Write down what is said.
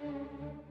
Música